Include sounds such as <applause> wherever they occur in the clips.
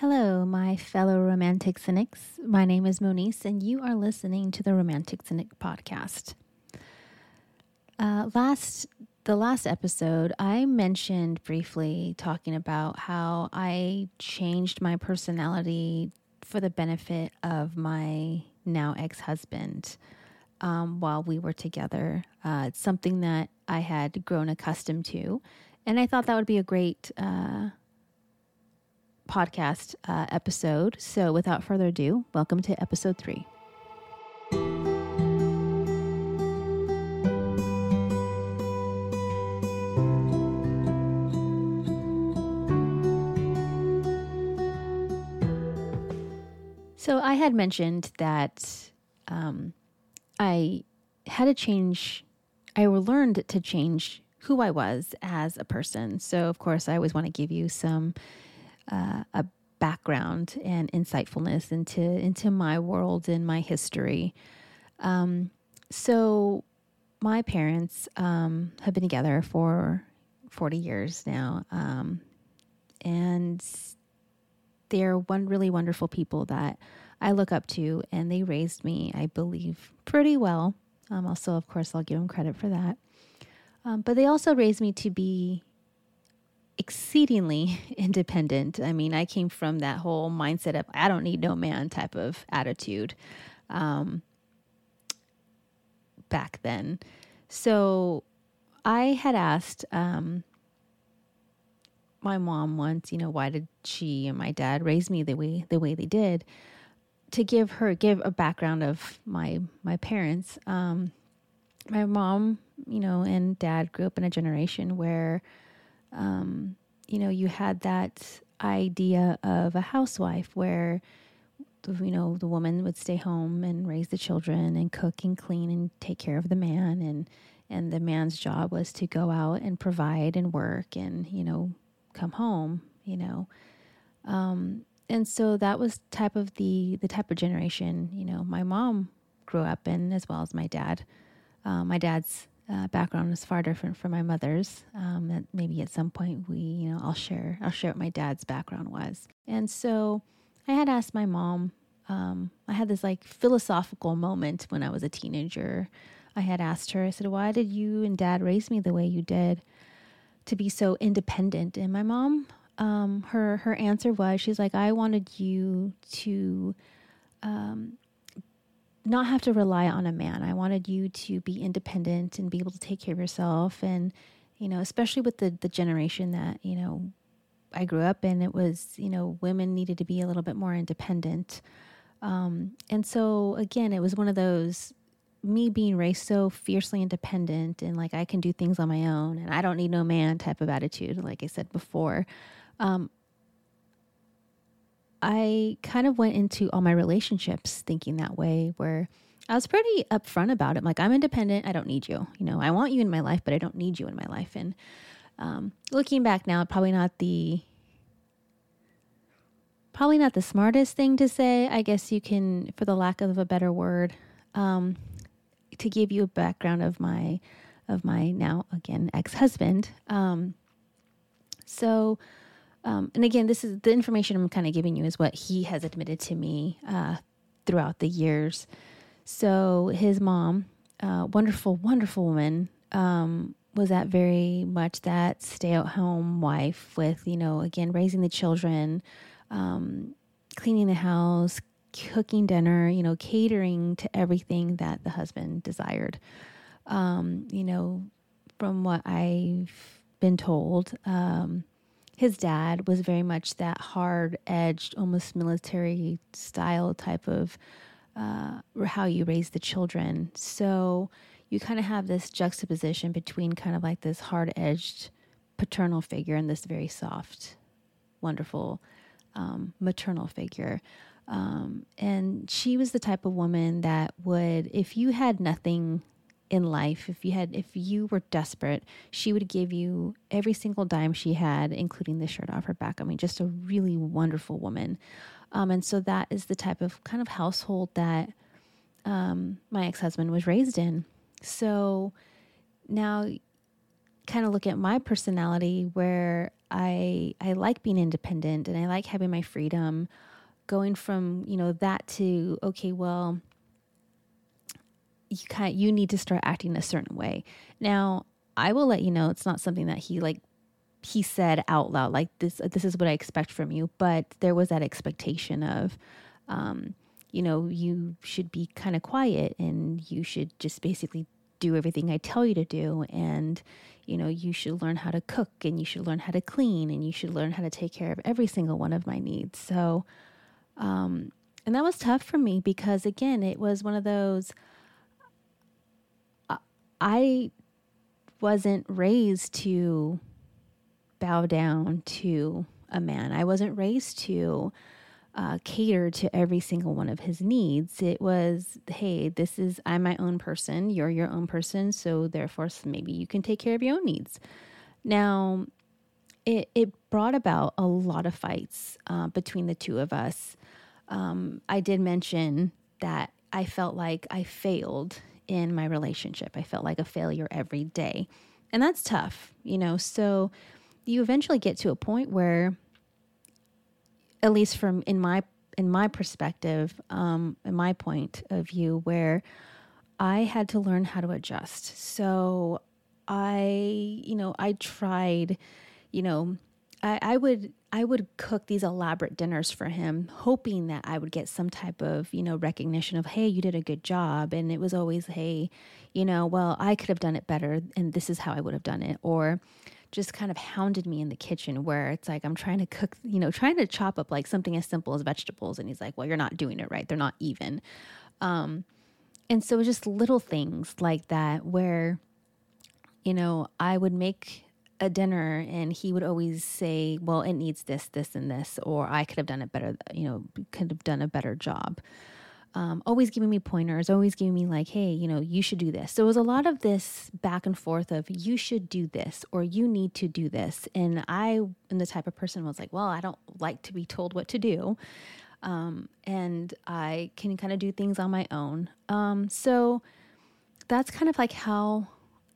Hello, my fellow romantic cynics. My name is Monice, and you are listening to the Romantic Cynic podcast. Uh, last the last episode, I mentioned briefly talking about how I changed my personality for the benefit of my now ex husband um, while we were together. Uh, it's something that I had grown accustomed to, and I thought that would be a great. Uh, podcast uh, episode. So, without further ado, welcome to episode three. So, I had mentioned that um, I had to change, I learned to change who I was as a person. So, of course, I always want to give you some uh, a background and insightfulness into into my world and my history. Um, so my parents um, have been together for 40 years now. Um, and they're one really wonderful people that I look up to, and they raised me, I believe, pretty well. Um, also, of course, I'll give them credit for that. Um, but they also raised me to be exceedingly <laughs> independent. I mean, I came from that whole mindset of I don't need no man type of attitude um, back then. So I had asked um, my mom once, you know, why did she and my dad raise me the way the way they did? To give her give a background of my my parents. Um, my mom, you know, and dad grew up in a generation where um, you know, you had that idea of a housewife where, you know, the woman would stay home and raise the children and cook and clean and take care of the man. And, and the man's job was to go out and provide and work and, you know, come home, you know. Um, and so that was type of the, the type of generation, you know, my mom grew up in as well as my dad. Uh, my dad's uh, background is far different from my mother's. Um, that maybe at some point we, you know, I'll share, I'll share what my dad's background was. And so I had asked my mom. Um, I had this like philosophical moment when I was a teenager. I had asked her. I said, "Why did you and Dad raise me the way you did, to be so independent?" And my mom, um, her her answer was, she's like, "I wanted you to." Not have to rely on a man. I wanted you to be independent and be able to take care of yourself. And, you know, especially with the, the generation that, you know, I grew up in, it was, you know, women needed to be a little bit more independent. Um, and so, again, it was one of those me being raised so fiercely independent and like I can do things on my own and I don't need no man type of attitude, like I said before. Um, I kind of went into all my relationships thinking that way, where I was pretty upfront about it. Like, I'm independent. I don't need you. You know, I want you in my life, but I don't need you in my life. And um, looking back now, probably not the probably not the smartest thing to say. I guess you can, for the lack of a better word, um, to give you a background of my of my now again ex husband. Um, so um, and again, this is the information I'm kind of giving you is what he has admitted to me uh, throughout the years. So his mom, uh, wonderful, wonderful woman, um, was that very much that stay at home wife with, you know, again, raising the children, um, cleaning the house, cooking dinner, you know, catering to everything that the husband desired. Um, you know, from what I've been told, um, his dad was very much that hard edged, almost military style type of uh, how you raise the children. So you kind of have this juxtaposition between kind of like this hard edged paternal figure and this very soft, wonderful um, maternal figure. Um, and she was the type of woman that would, if you had nothing in life if you had if you were desperate she would give you every single dime she had including the shirt off her back i mean just a really wonderful woman um, and so that is the type of kind of household that um, my ex-husband was raised in so now kind of look at my personality where I I like being independent and I like having my freedom. Going from you know that to okay, well, you kind you need to start acting a certain way. Now, I will let you know it's not something that he like he said out loud like this this is what I expect from you, but there was that expectation of um, you know, you should be kind of quiet and you should just basically do everything I tell you to do and you know, you should learn how to cook and you should learn how to clean and you should learn how to take care of every single one of my needs. So um and that was tough for me because again, it was one of those I wasn't raised to bow down to a man. I wasn't raised to uh, cater to every single one of his needs. It was, hey, this is, I'm my own person. You're your own person. So therefore, maybe you can take care of your own needs. Now, it, it brought about a lot of fights uh, between the two of us. Um, I did mention that I felt like I failed in my relationship. I felt like a failure every day. And that's tough, you know. So you eventually get to a point where at least from in my in my perspective, um, in my point of view, where I had to learn how to adjust. So I, you know, I tried, you know, I, I would I would cook these elaborate dinners for him, hoping that I would get some type of, you know, recognition of, hey, you did a good job. And it was always, hey, you know, well, I could have done it better and this is how I would have done it. Or just kind of hounded me in the kitchen where it's like I'm trying to cook, you know, trying to chop up like something as simple as vegetables. And he's like, well, you're not doing it right. They're not even. Um, and so just little things like that where, you know, I would make a dinner and he would always say, Well, it needs this, this, and this, or I could have done it better, you know, could have done a better job. Um, always giving me pointers, always giving me, like, hey, you know, you should do this. So it was a lot of this back and forth of you should do this or you need to do this. And I am the type of person was like, well, I don't like to be told what to do. Um, and I can kind of do things on my own. Um, so that's kind of like how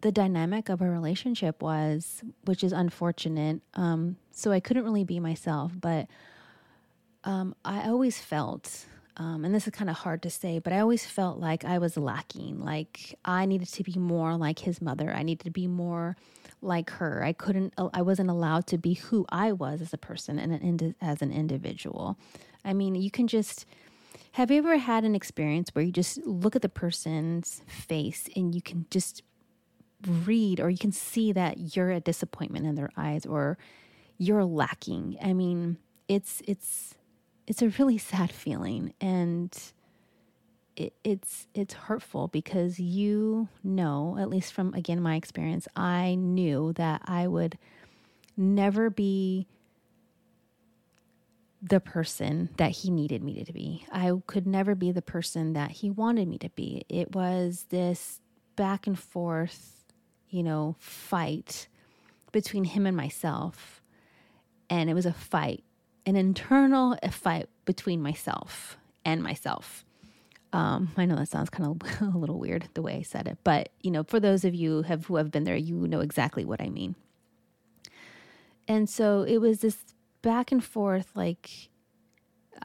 the dynamic of a relationship was, which is unfortunate. Um, so I couldn't really be myself, but um, I always felt, um, and this is kind of hard to say, but I always felt like I was lacking. Like I needed to be more like his mother. I needed to be more like her. I couldn't, I wasn't allowed to be who I was as a person and an, as an individual. I mean, you can just, have you ever had an experience where you just look at the person's face and you can just read or you can see that you're a disappointment in their eyes or you're lacking. I mean, it's it's it's a really <laughs> sad feeling and it, it's it's hurtful because you know, at least from again my experience, I knew that I would never be the person that he needed me to be. I could never be the person that he wanted me to be. It was this back and forth you know, fight between him and myself. And it was a fight, an internal fight between myself and myself. Um, I know that sounds kind of <laughs> a little weird the way I said it, but you know, for those of you have who have been there, you know exactly what I mean. And so it was this back and forth, like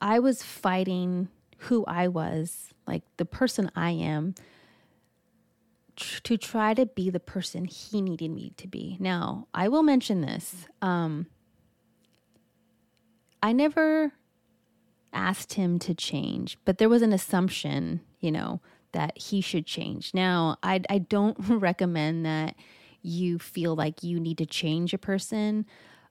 I was fighting who I was, like the person I am, to try to be the person he needed me to be. Now, I will mention this. Um, I never asked him to change, but there was an assumption, you know, that he should change. Now, I, I don't <laughs> recommend that you feel like you need to change a person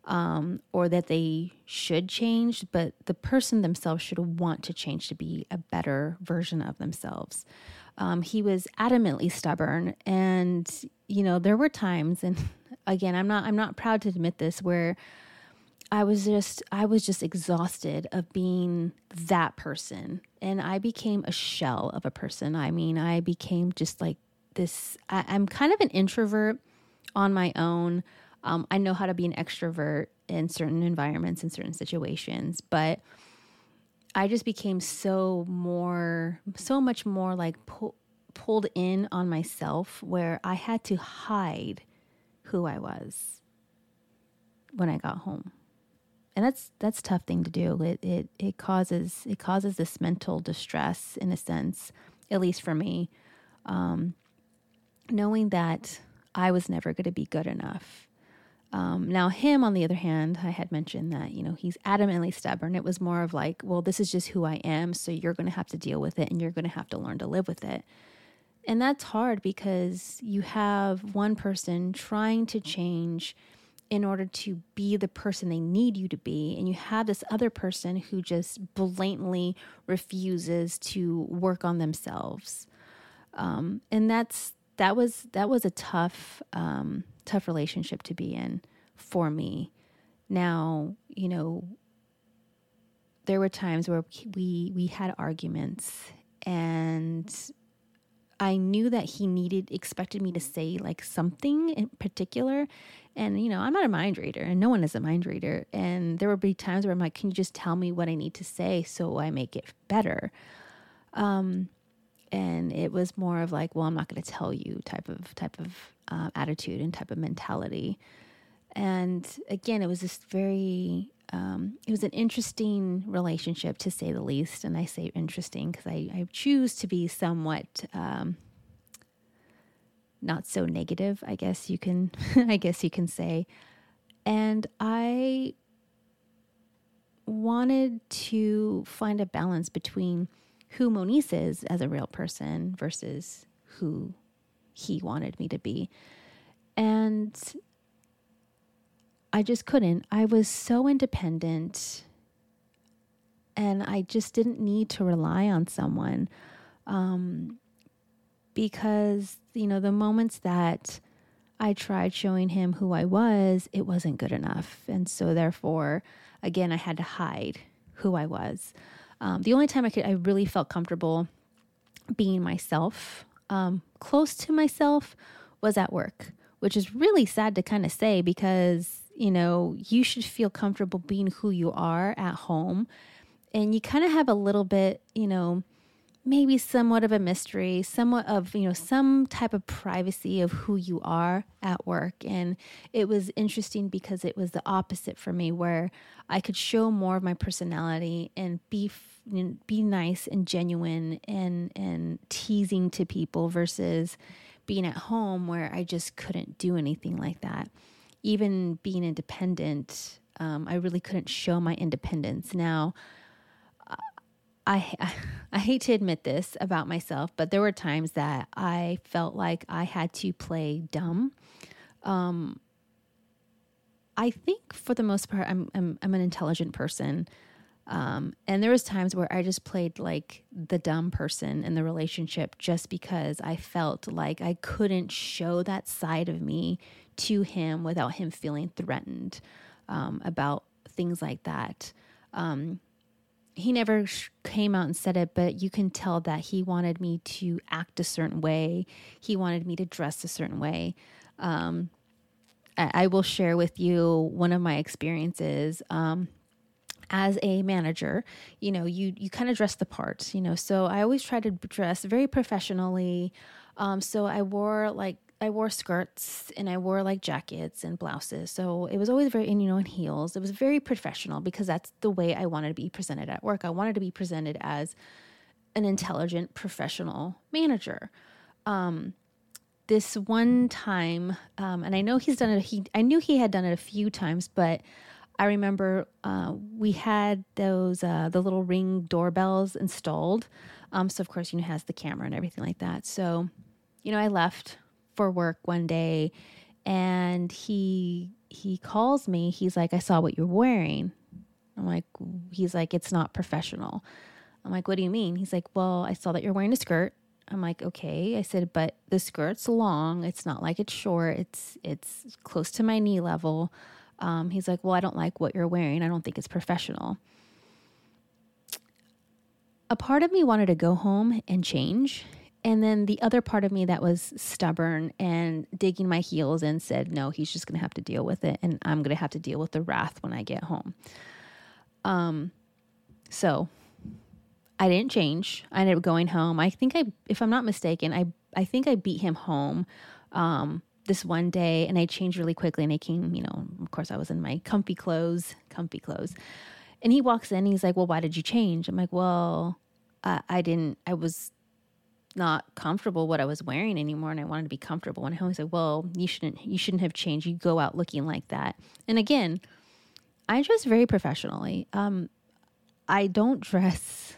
um, or that they should change, but the person themselves should want to change to be a better version of themselves. Um, he was adamantly stubborn, and you know there were times, and <laughs> again, I'm not I'm not proud to admit this, where I was just I was just exhausted of being that person, and I became a shell of a person. I mean, I became just like this. I, I'm kind of an introvert on my own. Um, I know how to be an extrovert in certain environments in certain situations, but I just became so more, so much more like pu- pulled in on myself where I had to hide who I was. when I got home. And that's that's a tough thing to do. It it it causes it causes this mental distress in a sense, at least for me. Um, knowing that I was never going to be good enough. Um, now, him, on the other hand, I had mentioned that, you know, he's adamantly stubborn. It was more of like, well, this is just who I am. So you're going to have to deal with it and you're going to have to learn to live with it. And that's hard because you have one person trying to change in order to be the person they need you to be. And you have this other person who just blatantly refuses to work on themselves. Um, and that's that was that was a tough um, tough relationship to be in for me. Now, you know, there were times where we we had arguments and I knew that he needed expected me to say like something in particular and you know, I'm not a mind reader and no one is a mind reader and there would be times where I'm like, "Can you just tell me what I need to say so I make it better?" Um and it was more of like well i'm not going to tell you type of type of uh, attitude and type of mentality. And again it was this very um, it was an interesting relationship to say the least. And i say interesting because I, I, choose to be somewhat um, not so negative i guess you can <laughs> i guess you can say. And i wanted to find a balance between who Monice is as a real person versus who he wanted me to be. And I just couldn't. I was so independent and I just didn't need to rely on someone. Um, because, you know, the moments that I tried showing him who I was, it wasn't good enough. And so, therefore, again, I had to hide who I was. Um, the only time I could, I really felt comfortable being myself, um, close to myself, was at work, which is really sad to kind of say because you know you should feel comfortable being who you are at home, and you kind of have a little bit, you know maybe somewhat of a mystery, somewhat of, you know, some type of privacy of who you are at work. And it was interesting because it was the opposite for me where I could show more of my personality and be be nice and genuine and and teasing to people versus being at home where I just couldn't do anything like that. Even being independent, um, I really couldn't show my independence. Now, I, <laughs> I hate to admit this about myself, but there were times that I felt like I had to play dumb. Um, I think for the most part, I'm I'm, I'm an intelligent person, um, and there was times where I just played like the dumb person in the relationship just because I felt like I couldn't show that side of me to him without him feeling threatened um, about things like that. Um, he never came out and said it, but you can tell that he wanted me to act a certain way. He wanted me to dress a certain way. Um, I, I, will share with you one of my experiences. Um, as a manager, you know, you you kind of dress the part, you know. So I always try to dress very professionally. Um, so I wore like I wore skirts and I wore like jackets and blouses. So it was always very, and you know, in heels. It was very professional because that's the way I wanted to be presented at work. I wanted to be presented as an intelligent professional manager. Um, this one time, um, and I know he's done it. He, I knew he had done it a few times, but I remember uh, we had those uh, the little ring doorbells installed. Um, so of course, you know, has the camera and everything like that. So, you know, I left for work one day and he he calls me. He's like, I saw what you're wearing. I'm like, he's like, it's not professional. I'm like, what do you mean? He's like, well, I saw that you're wearing a skirt. I'm like, okay. I said, but the skirt's long. It's not like it's short. It's it's close to my knee level. Um, he's like, well, I don't like what you're wearing. I don't think it's professional. A part of me wanted to go home and change and then the other part of me that was stubborn and digging my heels in said, no, he's just going to have to deal with it. And I'm going to have to deal with the wrath when I get home. Um, so I didn't change. I ended up going home. I think I, if I'm not mistaken, I, I think I beat him home. Um, this one day and I changed really quickly and I came, you know, of course I was in my comfy clothes, comfy clothes. And he walks in, he's like, Well, why did you change? I'm like, Well, I didn't, I was not comfortable what I was wearing anymore and I wanted to be comfortable. And I always like, Well, you shouldn't, you shouldn't have changed. You go out looking like that. And again, I dress very professionally. Um, I don't dress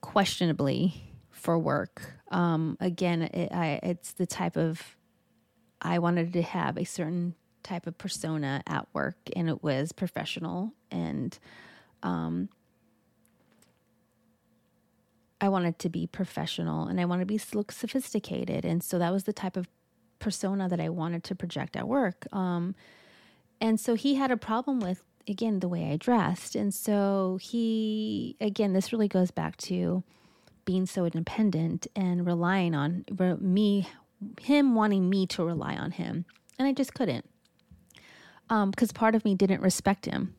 questionably for work. Um, again, it, I, it's the type of I wanted to have a certain type of persona at work, and it was professional, and um, I wanted to be professional, and I wanted to be look sophisticated, and so that was the type of persona that I wanted to project at work. Um, and so he had a problem with again the way I dressed, and so he again this really goes back to being so independent and relying on me, him wanting me to rely on him. And I just couldn't. Because um, part of me didn't respect him,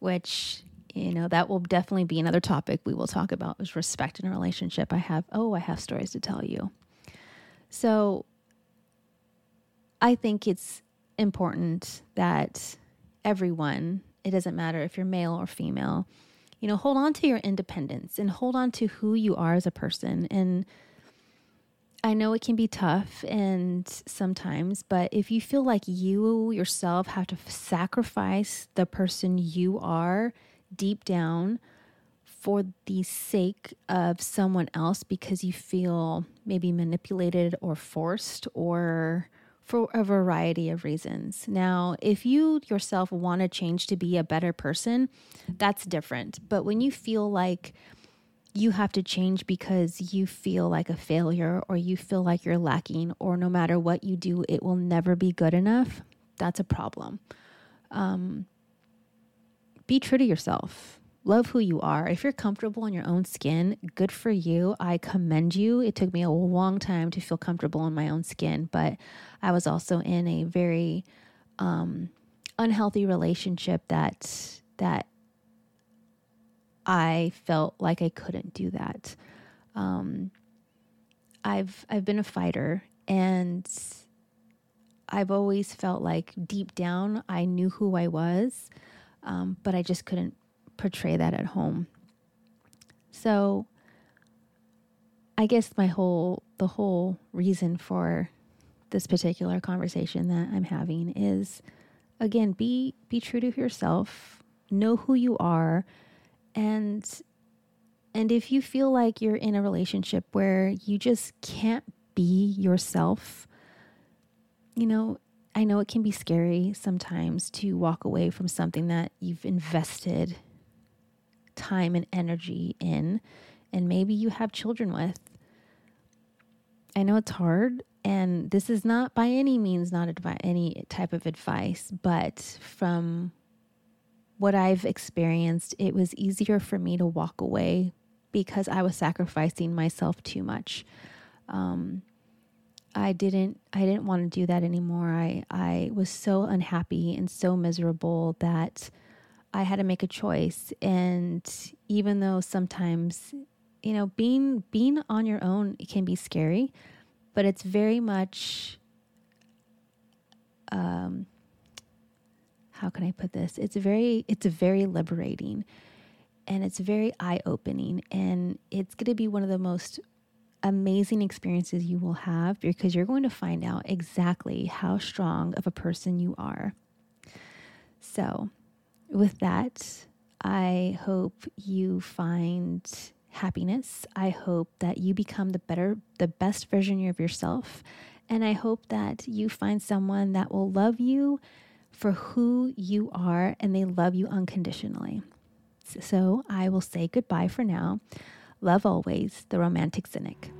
which, you know, that will definitely be another topic we will talk about is respect in a relationship. I have, oh, I have stories to tell you. So I think it's important that everyone, it doesn't matter if you're male or female, you know, hold on to your independence and hold on to who you are as a person. And I know it can be tough and sometimes, but if you feel like you yourself have to sacrifice the person you are deep down for the sake of someone else because you feel maybe manipulated or forced or for a variety of reasons. Now, if you yourself want to change to be a better person, that's different. But when you feel like you have to change because you feel like a failure or you feel like you're lacking, or no matter what you do, it will never be good enough, that's a problem. Um, be true to yourself love who you are. If you're comfortable in your own skin, good for you. I commend you. It took me a long time to feel comfortable in my own skin, but I was also in a very um, unhealthy relationship that that I felt like I couldn't do that. Um, I've I've been a fighter and I've always felt like deep down I knew who I was, um, but I just couldn't portray that at home. So I guess my whole the whole reason for this particular conversation that I'm having is again be be true to yourself, know who you are and and if you feel like you're in a relationship where you just can't be yourself, you know, I know it can be scary sometimes to walk away from something that you've invested time and energy in, and maybe you have children with. I know it's hard, and this is not by any means not advi- any type of advice, but from what I've experienced, it was easier for me to walk away because I was sacrificing myself too much. Um, I didn't I didn't want to do that anymore. I I was so unhappy and so miserable that I had to make a choice. And even though sometimes, you know, being being on your own can be scary, but it's very much um how can I put this? It's very it's very liberating and it's very eye-opening and it's going to be one of the most amazing experiences you will have because you're going to find out exactly how strong of a person you are. So, with that, I hope you find happiness. I hope that you become the better, the best version of yourself. And I hope that you find someone that will love you for who you are and they love you unconditionally. So I will say goodbye for now. Love always, the romantic cynic.